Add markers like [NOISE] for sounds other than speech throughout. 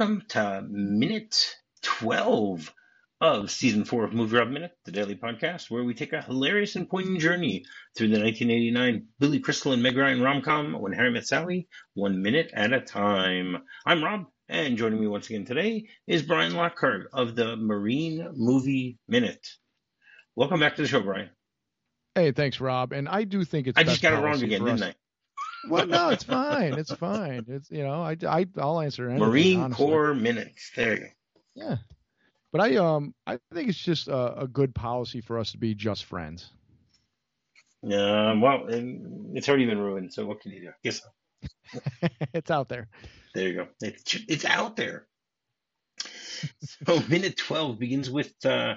Hello, everyone, and welcome to minute 12 of season four of Movie Rob Minute, the daily podcast, where we take a hilarious and poignant journey through the 1989 Billy Crystal and Meg Ryan rom com When Harry Met Sally, one minute at a time. I'm Rob, and joining me once again today is Bryon Lockhart of the Marine Movie Minute. Welcome back to the show, Bryon. Hey, thanks, Rob. And I do think it's. I just got it wrong again, didn't I? Well, no, it's [LAUGHS] fine. It's fine. It's you know, I I I'll answer anything. Marine honestly. Corps minutes. There you go. Yeah, but I um I think it's just a, a good policy for us to be just friends. Yeah, well, it's already been ruined. So what can you do? Guess so. [LAUGHS] it's out there. There you go. It's it's out there. So [LAUGHS] minute twelve begins with uh,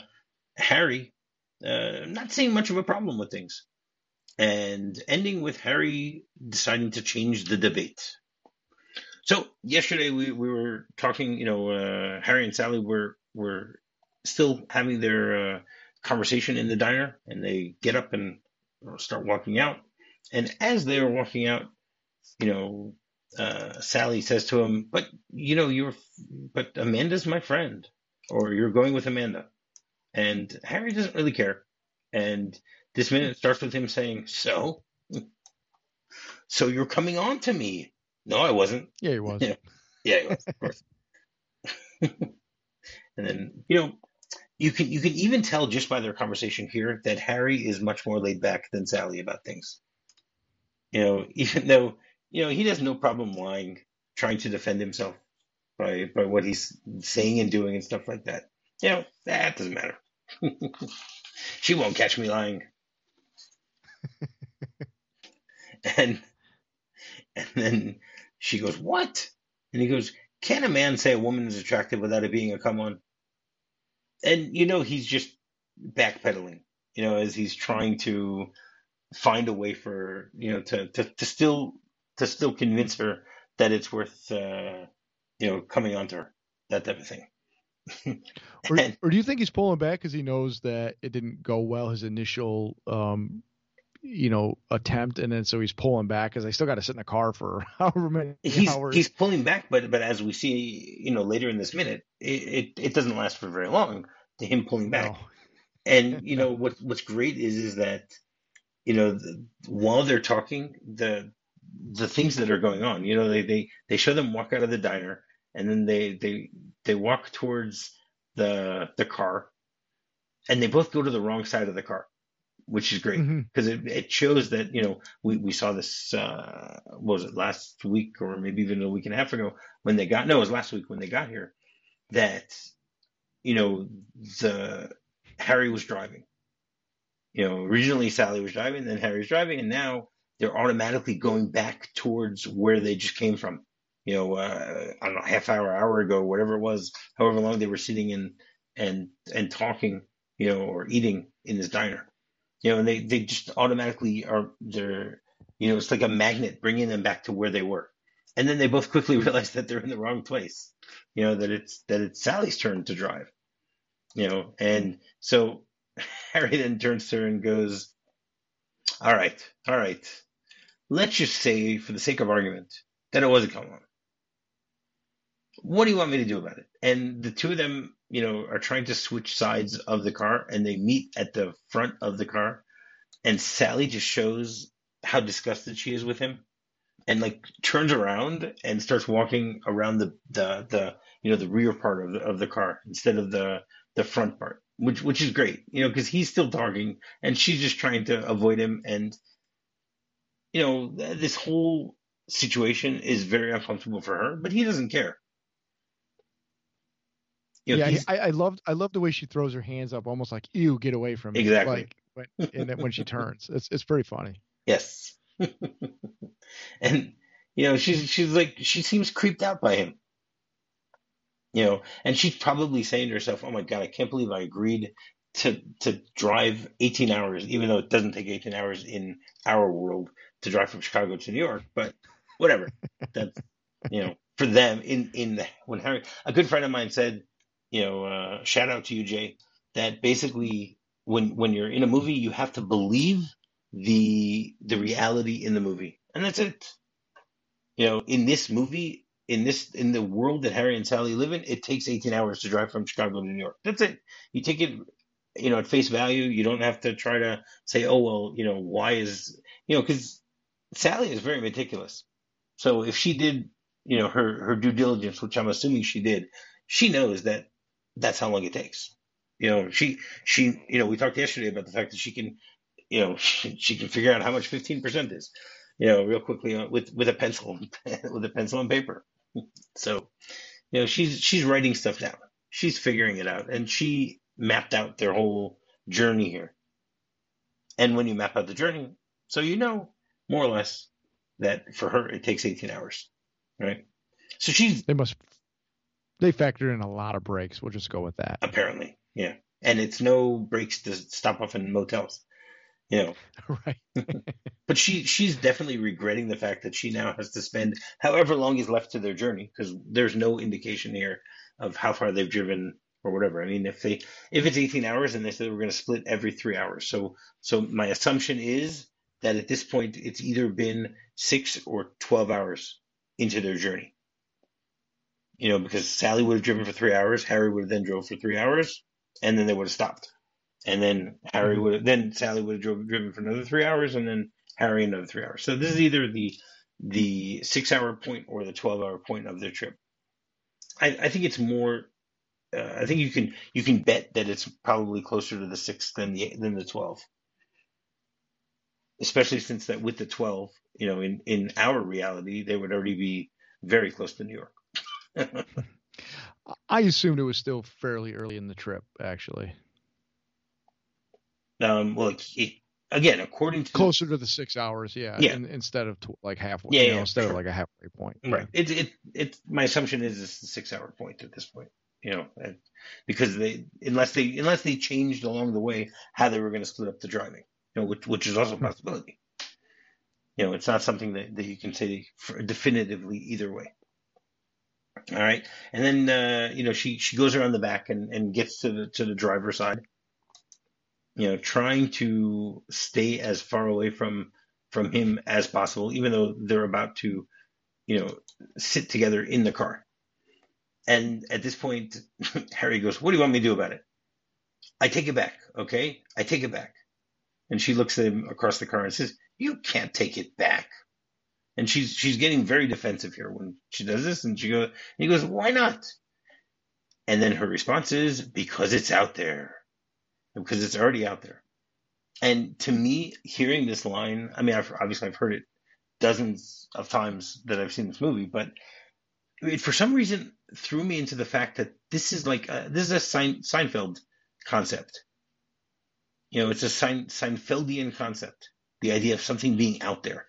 Harry uh, not seeing much of a problem with things and ending with Harry deciding to change the debate. So yesterday we, we were talking, you know, uh, Harry and Sally were were still having their uh, conversation in the diner, and they get up and start walking out. And as they were walking out, you know, uh, Sally says to him, "But you know, you're, but Amanda's my friend, or you're going with Amanda." And Harry doesn't really care, and this minute starts with him saying, So? So you're coming on to me. No, I wasn't. Yeah, he was. Yeah, yeah he was, of course. [LAUGHS] and then, you know, you can you can even tell just by their conversation here that Harry is much more laid back than Sally about things. You know, [LAUGHS] even though, you know, he has no problem lying, trying to defend himself by by what he's saying and doing and stuff like that. You know, that doesn't matter. [LAUGHS] she won't catch me lying. [LAUGHS] and and then she goes, "What?" And he goes, "Can a man say a woman is attractive without it being a come on?" And you know he's just backpedaling, you know, as he's trying to find a way for you know to to, to still to still convince her that it's worth uh, you know coming onto her, that type of thing. [LAUGHS] or, or, do you think he's pulling back because he knows that it didn't go well his initial um, you know, attempt, and then so he's pulling back because I still got to sit in the car for [LAUGHS] however many he's, hours. He's pulling back, but but as we see, you know, later in this minute, it it, it doesn't last for very long to him pulling back. No. [LAUGHS] and you know what what's great is is that you know the, while they're talking, the the things that are going on, you know, they they they show them walk out of the diner, and then they they they walk towards the the car, and they both go to the wrong side of the car which is great because mm-hmm. it, it shows that you know we, we saw this uh was it last week or maybe even a week and a half ago when they got no it was last week when they got here that you know the Harry was driving. You know originally Sally was driving then Harry's driving and now they're automatically going back towards where they just came from. You know uh, I don't know half hour hour ago whatever it was however long they were sitting in and and talking you know or eating in this diner you know, and they, they just automatically are, they're, you know, it's like a magnet bringing them back to where they were. And then they both quickly [LAUGHS] realize that they're in the wrong place, you know, that it's, that it's Sally's turn to drive, you know, and so [LAUGHS] Harry then turns to her and goes, all right, all right, let's just say for the sake of argument that it was a come on. What do you want me to do about it? And the two of them you know, are trying to switch sides of the car and they meet at the front of the car. And Sally just shows how disgusted she is with him and like turns around and starts walking around the, the, the you know, the rear part of the, of the car instead of the, the front part, which, which is great, you know, because he's still talking and she's just trying to avoid him. And, you know, this whole situation is very uncomfortable for her, but he doesn't care. You know, yeah, I, I loved I love the way she throws her hands up, almost like "ew, get away from me." Exactly. Like when, and when she turns, it's it's pretty funny. Yes. [LAUGHS] and you know, she's she's like she seems creeped out by him. You know, and she's probably saying to herself, "Oh my god, I can't believe I agreed to to drive 18 hours, even though it doesn't take 18 hours in our world to drive from Chicago to New York." But whatever. [LAUGHS] That's you know, for them in in the, when Harry, a good friend of mine said you know, uh, shout out to you, Jay, that basically when when you're in a movie, you have to believe the the reality in the movie, and that's it. You know, in this movie, in this in the world that Harry and Sally live in, it takes 18 hours to drive from Chicago to New York. That's it. You take it, you know, at face value. You don't have to try to say, oh well, you know, why is you know, because Sally is very meticulous. So if she did, you know, her her due diligence, which I'm assuming she did, she knows that that's how long it takes. You know, she she you know, we talked yesterday about the fact that she can, you know, she, she can figure out how much 15% is you know, real quickly with with a pencil [LAUGHS] with a pencil and paper. So, you know, she's she's writing stuff down. She's figuring it out, and she mapped out their whole journey here. And when you map out the journey, so you know more or less that for her it takes 18 hours, right? So she's they must they factor in a lot of breaks. We'll just go with that. Apparently, yeah. And it's no breaks to stop off in motels you know. [LAUGHS] Right. [LAUGHS] but she she's definitely regretting the fact that she now has to spend however long is left to their journey because there's no indication here of how far they've driven or whatever. I mean, if they if it's 18 hours and they said we're going to split every three hours, so so my assumption is that at this point it's either been six or 12 hours into their journey. You know, because Sally would have driven for three hours, Harry would have then drove for three hours, and then they would have stopped and then Harry would have, then Sally would have drove, driven for another three hours, and then Harry another three hours. So this is either the the six hour point or the twelve hour point of their trip. I, I think it's more. Uh, I think you can you can bet that it's probably closer to the six than the than the twelve. Especially since that with the twelve, you know, in in our reality, they would already be very close to New York. I assumed it was still fairly early in the trip, actually. Um, well, it, again, according to closer to the six hours, yeah, yeah. In, instead of tw- like halfway, yeah, yeah know, instead sure. of like a halfway point, right? It, it, it, my assumption is it's the six hour point at this point, you know, because they unless they unless they changed along the way how they were going to split up the driving, you know, which which is also a hmm. possibility. You know, it's not something that, that you can say definitively either way. All right, and then uh, you know she she goes around the back and, and gets to the to the driver's side, you know, trying to stay as far away from from him as possible, even though they're about to, you know, sit together in the car. And at this point, [LAUGHS] Harry goes, "What do you want me to do about it?" I take it back, okay? I take it back. And she looks at him across the car and says, "You can't take it back." And she's she's getting very defensive here when she does this, and she goes, and he goes, "Why not?" And then her response is, "Because it's out there." because it's already out there. And to me, hearing this line, I mean, I've, obviously I've heard it dozens of times that I've seen this movie, but it for some reason threw me into the fact that this is like a, this is a Sein, Seinfeld concept. You know, it's a Sein, Seinfeldian concept. The idea of something being out there.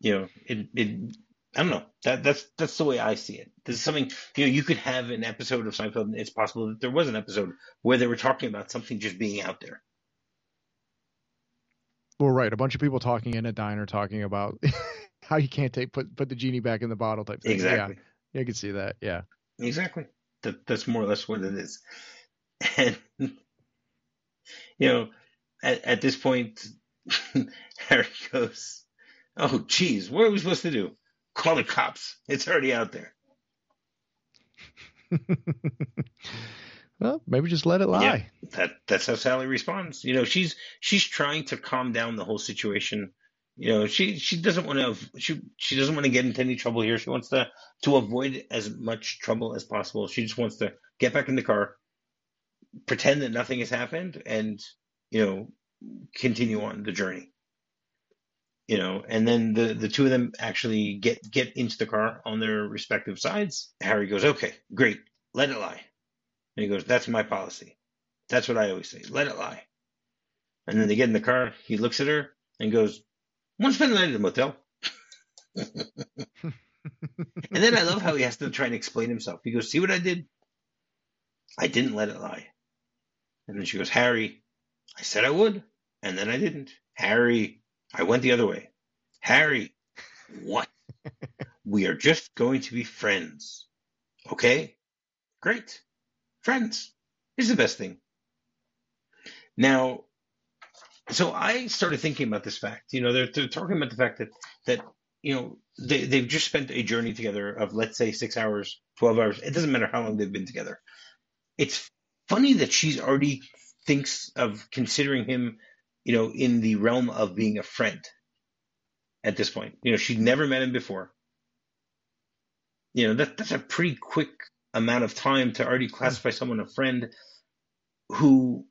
You know, it, it I don't know. That that's that's the way I see it. There's something you know, you could have an episode of Seinfeld and it's possible that there was an episode where they were talking about something just being out there. Well, right. A bunch of people talking in a diner talking about [LAUGHS] how you can't take put put the genie back in the bottle type thing. Exactly. Yeah, yeah I can see that. Yeah. Exactly. That that's more or less what it is. And you know, at, at this point [LAUGHS] Harry goes, Oh geez, what are we supposed to do? Call the cops. It's already out there. [LAUGHS] well, maybe just let it lie. Yeah, that that's how Sally responds. You know, she's she's trying to calm down the whole situation. You know, she she doesn't want to she she doesn't want to get into any trouble here. She wants to to avoid as much trouble as possible. She just wants to get back in the car, pretend that nothing has happened, and you know, continue on the journey you know, and then the, the two of them actually get, get into the car on their respective sides. Harry goes, okay, great. Let it lie. And he goes, that's my policy. That's what I always say. Let it lie. And then they get in the car. He looks at her and goes, want to spend the night at the motel? [LAUGHS] and then I love how he has to try and explain himself. He goes, see what I did? I didn't let it lie. And then she goes, Harry, I said I would, and then I didn't. Harry, I went the other way. Harry, what? [LAUGHS] we are just going to be friends. Okay? Great. Friends is the best thing. Now, so I started thinking about this fact. You know, they're, they're talking about the fact that, that you know, they they've just spent a journey together of let's say six hours, twelve hours. It doesn't matter how long they've been together. It's funny that she's already thinks of considering him, you know, in the realm of being a friend at this point. You know, she'd never met him before. You know, that that's a pretty quick amount of time to already classify someone a friend who,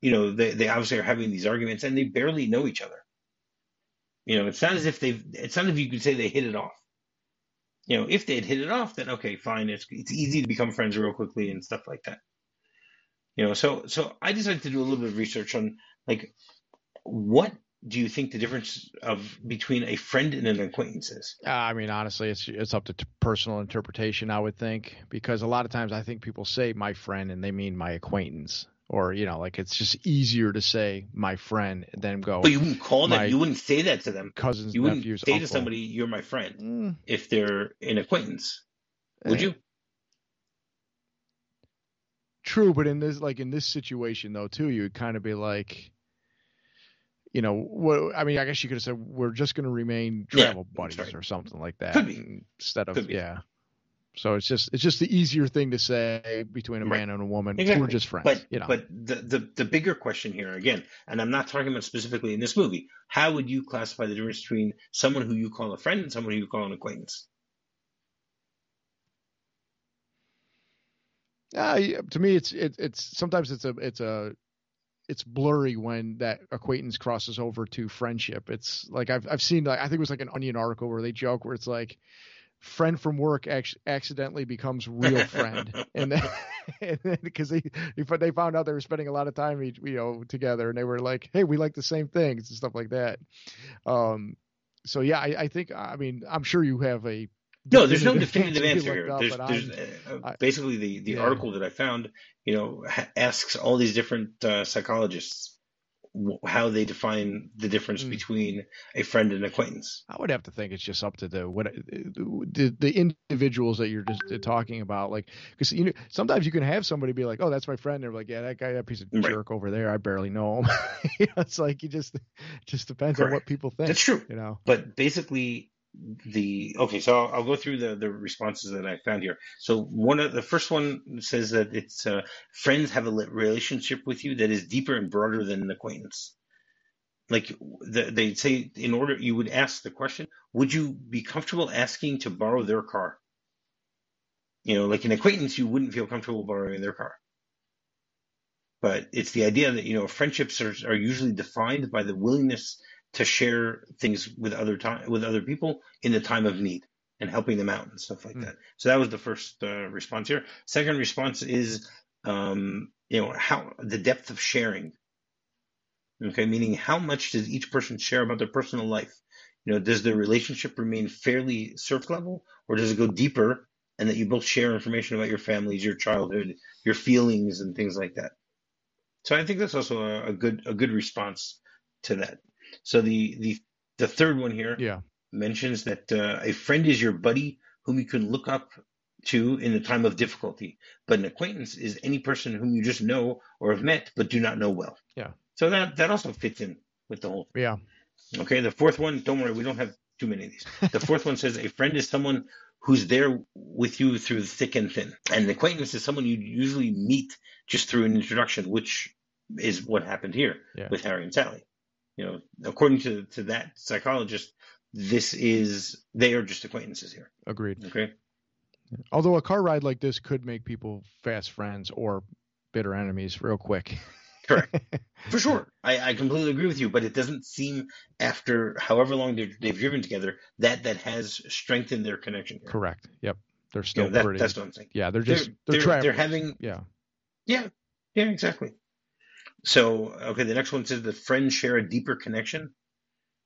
you know, they, they obviously are having these arguments and they barely know each other. You know, it's not as if they've, it's not as if you could say they hit it off. You know, if they had hit it off, then okay, fine. It's, it's easy to become friends real quickly and stuff like that. You know, so, so I decided to do a little bit of research on like, what do you think the difference of between a friend and an acquaintance is? Uh, I mean, honestly, it's it's up to t- personal interpretation. I would think because a lot of times I think people say my friend and they mean my acquaintance, or you know, like it's just easier to say my friend than go. But you wouldn't call them. You wouldn't say that to them. Cousins, you wouldn't nephews, say uncle. to somebody, "You're my friend," Mm. if they're an acquaintance. Would Eh, you? True, but in this like in this situation though too, you would kind of be like, you know, what I mean, I guess you could have said we're just going to remain travel that's buddies right. or something like that Could be. instead of Could be. yeah. So it's just it's just the easier thing to say between a Right. man and a woman. Exactly. We're just friends, But you know. but the, the the bigger question here again, and I'm not talking about specifically in this movie. How would you classify the difference between someone who you call a friend and someone who you call an acquaintance? Uh, to me, it's it, it's sometimes it's a it's a it's blurry when that acquaintance crosses over to friendship. It's like I've I've seen like I think it was like an Onion article where they joke where it's like friend from work ac- accidentally becomes real friend, [LAUGHS] and then and because they they found out they were spending a lot of time you know together, and they were like, hey, we like the same things and stuff like that. Um, so yeah, I, I think I mean I'm sure you have a No, there's no definitive answer here. up, There's, there's uh, basically the, the yeah. article that I found, you know, asks all these different uh, psychologists w- how they define the difference Mm. between a friend and acquaintance. I would have to think it's just up to the what the the individuals that you're just talking about, like because you know sometimes you can have somebody be like, oh, that's my friend. They're like, yeah, that guy, that piece of Right. jerk over there, I barely know him. [LAUGHS] you know, it's like you just it just depends on what people think. That's true. You know, But basically, the okay, so I'll, I'll go through the, the responses that I found here. So one of the first one says that it's uh, friends have a relationship with you that is deeper and broader than an acquaintance. Like the, they say, in order you would ask the question, would you be comfortable asking to borrow their car? You know, like an acquaintance, you wouldn't feel comfortable borrowing their car. But it's the idea that you know friendships are, are usually defined by the willingness to share things with other time with other people in the time of need and helping them out and stuff like Hmm. that. So that was the first uh, response here. Second response is um, you know how the depth of sharing. Okay, meaning how much does each person share about their personal life? You know, does the relationship remain fairly surface level, or does it go deeper, and that you both share information about your families, your childhood, your feelings, and things like that? So I think that's also a, a good a good response to that. So the the the third one here yeah, mentions that uh, a friend is your buddy whom you can look up to in the time of difficulty, but an acquaintance is any person whom you just know or have met but do not know well. Yeah. So that that also fits in with the whole. yeah, Okay. The fourth one, don't worry, we don't have too many of these. The fourth one says a friend is someone who's there with you through thick and thin, and an acquaintance is someone you usually meet just through an introduction, which is what happened here Yeah. with Harry and Sally. You know, according to to that psychologist, this is they are just acquaintances here. agreed. Okay. Although a car ride like this could make people fast friends or bitter enemies real quick. Correct. [LAUGHS] For sure. I, I completely agree with you, but it doesn't seem after however long they've, they've driven together that that has strengthened their connection here. Correct. Yep. They're You still know, that, pretty. that's what I'm saying. yeah, they're They're, just they're, they're, they're, having, yeah. yeah, yeah, exactly. So, okay, the next one says that friends share a deeper connection.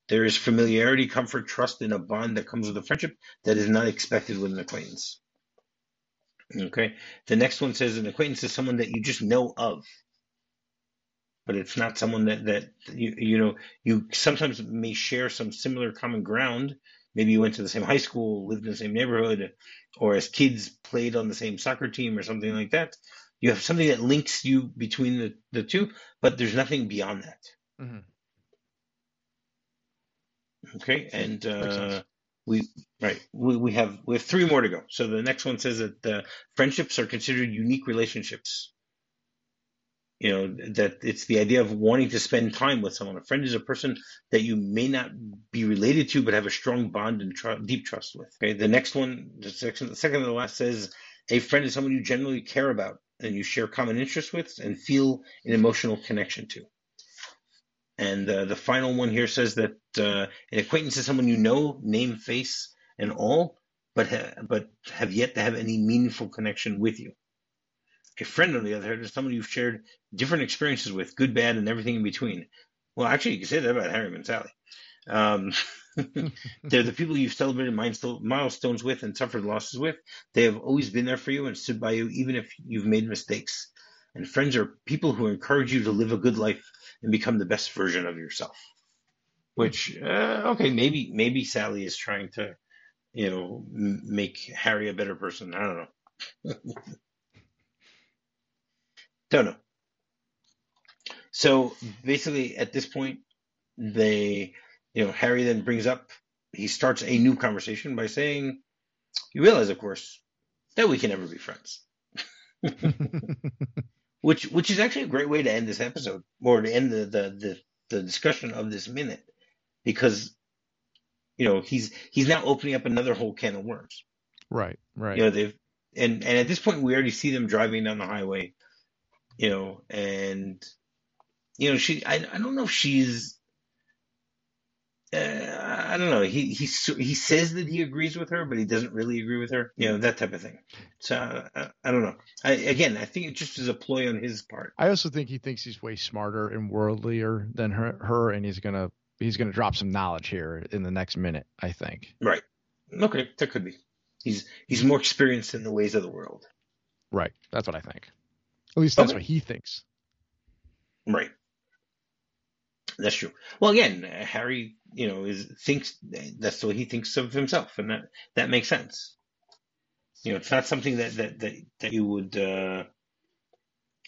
There is familiarity, comfort, trust, and a bond that comes with a friendship that is not expected with an acquaintance. Okay. The next one says an acquaintance is someone that you just know of, but it's not someone that that you you know you sometimes may share some similar common ground. Maybe you went to the same high school, lived in the same neighborhood, or as kids played on the same soccer team or something like that. You have something that links you between the, the two, but there's nothing beyond that. Mhm. Okay, and uh, we right we, we have we have three more to go. So the next one says that uh, friendships are considered unique relationships. You know that it's the idea of wanting to spend time with someone. A friend is a person that you may not be related to, but have a strong bond and tr- deep trust with. Okay, the next one, the second, the second to the last says a friend is someone you generally care about and you share common interests with and feel an emotional connection to. And uh, the final one here says that uh, an acquaintance is someone you know, name, face, and all, but ha- but have yet to have any meaningful connection with you. A friend, on the other hand, is someone you've shared different experiences with, good, bad, and everything in between. Well, actually, you can say that about Harry and Sally. Um, [LAUGHS] [LAUGHS] they're the people you've celebrated milestones with and suffered losses with. They have always been there for you and stood by you, even if you've made mistakes. And friends are people who encourage you to live a good life and become the best version of yourself. Which, uh, okay, maybe maybe Sally is trying to, you know, m- make Harry a better person. I don't know. [LAUGHS] don't know. So basically, at this point, they, you know, Harry then brings up, he starts a new conversation by saying, "You realize, of course, that we can never be friends." [LAUGHS] which which is actually a great way to end this episode or to end the the the, the discussion of this minute because you know he's he's now opening up another whole can of worms right right you know they've and and at this point we already see them driving down the highway you know and you know she i, I don't know if she's uh, I don't know. He he he says that he agrees with her, but he doesn't really agree with her. You know that type of thing. So uh, I don't know. I, again, I think it just is a ploy on his part. I also think he thinks he's way smarter and worldlier than her, her, and he's gonna he's gonna drop some knowledge here in the next minute. I think. Right. Okay, that could be. He's he's more experienced in the ways of the world. Right. That's what I think. At least that's okay. what he thinks. Right. That's true. Well, again, Harry, you know, is thinks that's what he thinks of himself, and that that makes sense. You know, it's not something that that that, that you would uh,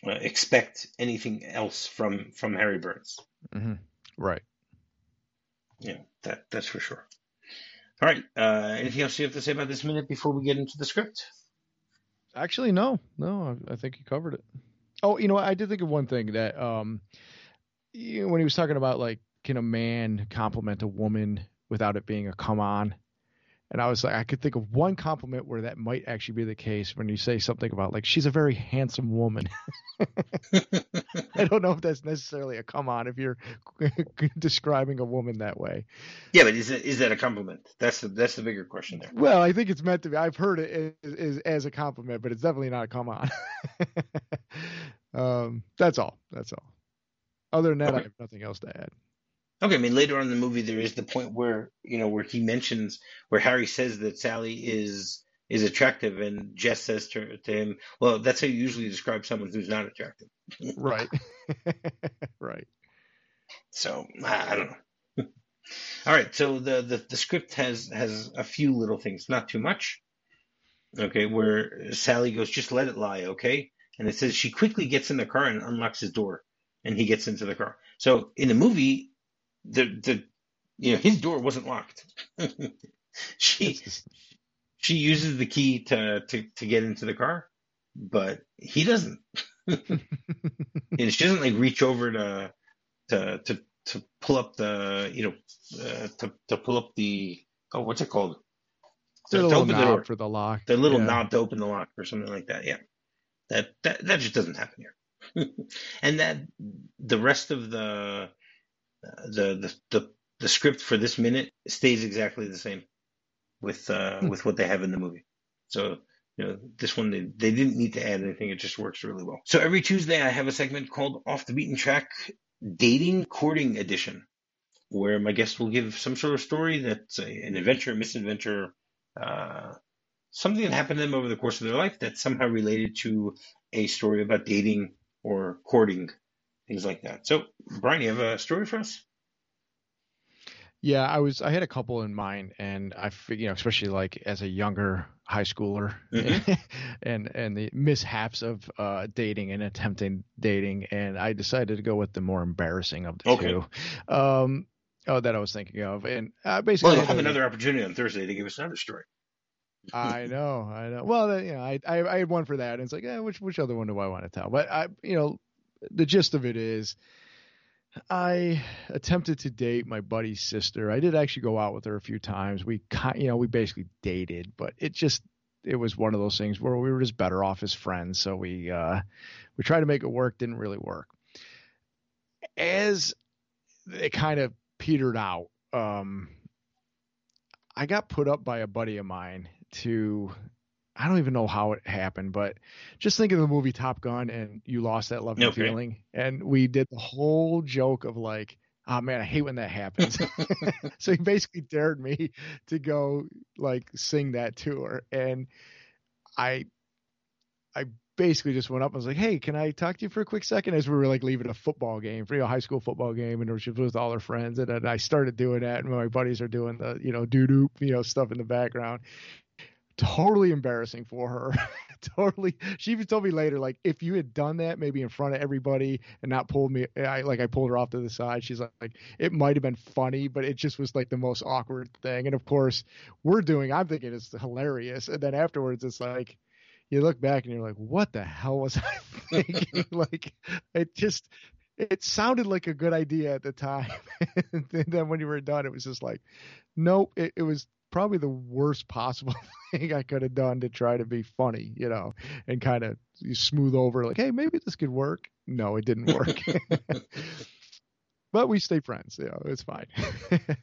uh, expect anything else from from Harry Burns. Mm-hmm. Right. Yeah, that that's for sure. All right. Uh, anything else you have to say about this minute before we get into the script? Actually, no, no. I, I think you covered it. Oh, you know, I did think of one thing that um, you know, when he was talking about like, can a man compliment a woman without it being a come on? And I was like, I could think of one compliment where that might actually be the case when you say something about like she's a very handsome woman. [LAUGHS] I don't know if that's necessarily a come on if you're [LAUGHS] describing a woman that way. Yeah, but is it is that a compliment? That's the that's the bigger question there. Well, I think it's meant to be. I've heard it as, as, as a compliment, but it's definitely not a come on. [LAUGHS] um, that's all. That's all. Other than that, okay. I have nothing else to add. Okay, I mean later on in the movie there is the point where you know where he mentions where Harry says that Sally is is attractive, and Jess says to, to him, "Well, that's how you usually describe someone who's not attractive." right, [LAUGHS] [LAUGHS] right. So I don't know. [LAUGHS] All right, so the, the the script has has a few little things, not too much. Okay, where Sally goes, "Just let it lie," okay, and it says she quickly gets in the car and unlocks his door and he gets into the car. So in the movie, the the you know his door wasn't locked. [LAUGHS] she she uses the key to, to to get into the car, but he doesn't. [LAUGHS] and she doesn't like reach over to to to to pull up the you know uh, to to pull up the oh what's it called? The to, open the door for the lock. The little yeah. knob to open the lock or something like that. Yeah, that that that just doesn't happen here. [LAUGHS] and that the rest of the, the the the the script for this minute stays exactly the same with uh, hmm. with what they have in the movie. So you know this one they, they didn't need to add anything; it just works really well. So every Tuesday I have a segment called Off the Beaten Track Dating Courting Edition, where my guest will give some sort of story that's a, an adventure, a misadventure, uh, something that happened to them over the course of their life that's somehow related to a story about dating or courting, things like that. So, Bryon, you have a story for us? Yeah, I was. I had a couple in mind, and I, you know, especially like as a younger high schooler, mm-hmm. [LAUGHS] and and the mishaps of uh, dating and attempting dating, and I decided to go with the more embarrassing of the okay. two. Um, Oh, that I was thinking of, and uh, basically, well, you'll have another opportunity on Thursday to give us another story. I know, I know. Well, you know, I, I, I had one for that, and it's like, yeah, which which other one do I want to tell? But I, you know, the gist of it is, I attempted to date my buddy's sister. I did actually go out with her a few times. We, you know, we basically dated, but it just it was one of those things where we were just better off as friends. So we uh, we tried to make it work, didn't really work. As it kind of petered out, um, I got put up by a buddy of mine to I don't even know how it happened, but just think of the movie Top Gun and you lost that love and okay. feeling. And we did the whole joke of like, oh man, I hate when that happens. [LAUGHS] [LAUGHS] so he basically dared me to go like sing that to her. And I I basically just went up and was like, Hey, can I talk to you for a quick second? As we were like leaving a football game, for you know, high school football game, and she was with all her friends, and, and I started doing that, and my buddies are doing the, you know, doo doo, you know, stuff in the background, totally embarrassing for her. [LAUGHS] totally. She even told me later, like, if you had done that maybe in front of everybody and not pulled me, I like I pulled her off to the side. She's like, like it might have been funny, but it just was like the most awkward thing. And of course, we're doing. I'm thinking it's hilarious, and then afterwards, it's like. You look back and you're like, "What the hell was I [LAUGHS] thinking?" [LAUGHS] like, it just it sounded like a good idea at the time. and then when you were done, it was just like, nope, it, it was probably the worst possible [LAUGHS] thing I could have done to try to be funny, you know, and kind of smooth over like, hey, maybe this could work. No, it didn't work. [LAUGHS] [LAUGHS] but we stay friends. You know, it's fine.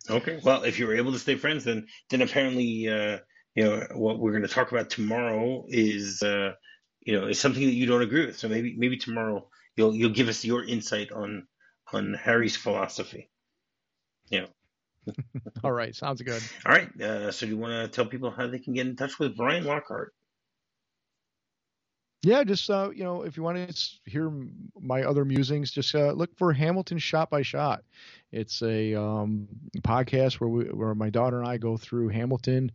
okay. Well, if you were able to stay friends, then then apparently, uh, you know, what we're going to talk about tomorrow is, uh, you know, is something that you don't agree with. So maybe maybe tomorrow you'll you'll give us your insight on on Harry's philosophy. You know, [LAUGHS] All right, sounds good. All right, uh, so do you want to tell people how they can get in touch with Bryon Lockhart? Yeah, just uh, you know, if you want to hear my other musings, just uh, look for Hamilton Shot by Shot. It's a um, podcast where we, where my daughter and I go through Hamilton,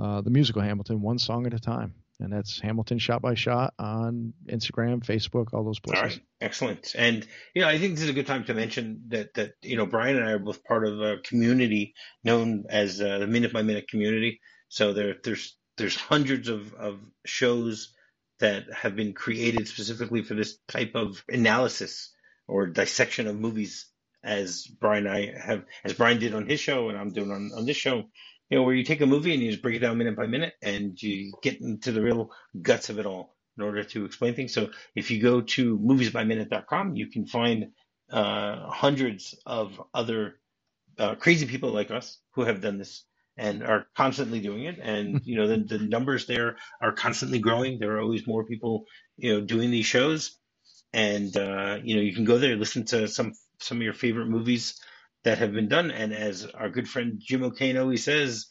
uh, the musical Hamilton, one song at a time and that's Hamilton Shot by Shot on Instagram, Facebook, all those places. All right, excellent. And you know, I think this is a good time to mention that that you know Bryon and I are both part of a community known as uh, the Minute by Minute community. So there, there's there's hundreds of of shows that have been created specifically for this type of analysis or dissection of movies as Bryon and I have, as Bryon did on his show and I'm doing on, on this show you know, where you take a movie and you just break it down minute by minute and you get into the real guts of it all in order to explain things. So if you go to moviesbyminute.com, you can find uh, hundreds of other uh, crazy people like us who have done this and are constantly doing it. And you know, the, the numbers there are constantly growing. There are always more people, you know, doing these shows. And uh, you know, you can go there, listen to some some of your favorite movies that have been done. And as our good friend Jim O'Kane always says,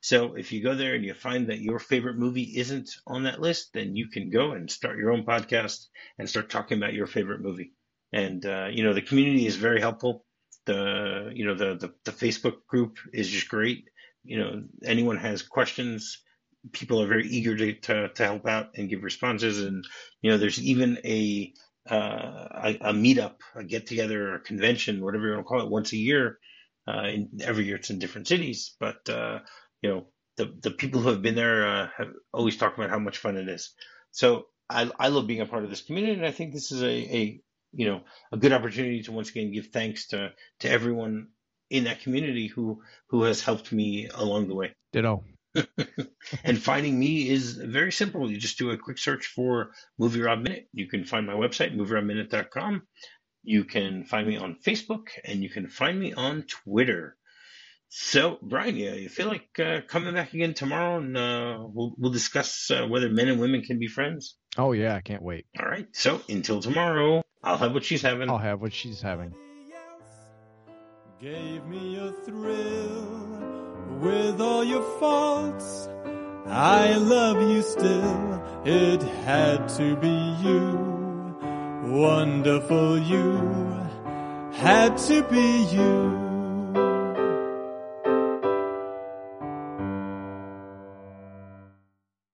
so if you go there and you find that your favorite movie isn't on that list, then you can go and start your own podcast and start talking about your favorite movie. And uh, you know the community is very helpful. The you know the, the the Facebook group is just great. You know anyone has questions, people are very eager to, to, to help out and give responses. And you know there's even a uh, a, a, meetup, a get together, a convention, whatever you want to call it, once a year. Uh, in, every year it's in different cities, but uh, you know the the people who have been there uh, have always talked about how much fun it is. So I, I love being a part of this community, and I think this is a, a you know a good opportunity to once again give thanks to to everyone in that community who who has helped me along the way. Ditto. [LAUGHS] [LAUGHS] and finding me is very simple. You just do a quick search for Movie Rob Minute. You can find my website, movierobminute.com. You can find me on Facebook, and you can find me on Twitter. So, Bryon, yeah, you feel like uh, coming back again tomorrow, and uh, we'll we'll discuss uh, whether men and women can be friends. Oh yeah, I can't wait. All right. So until tomorrow, I'll have what she's having. I'll have what she's having. Gave me a thrill with all your faults. I love you still, it had to be you. Wonderful you, had to be you.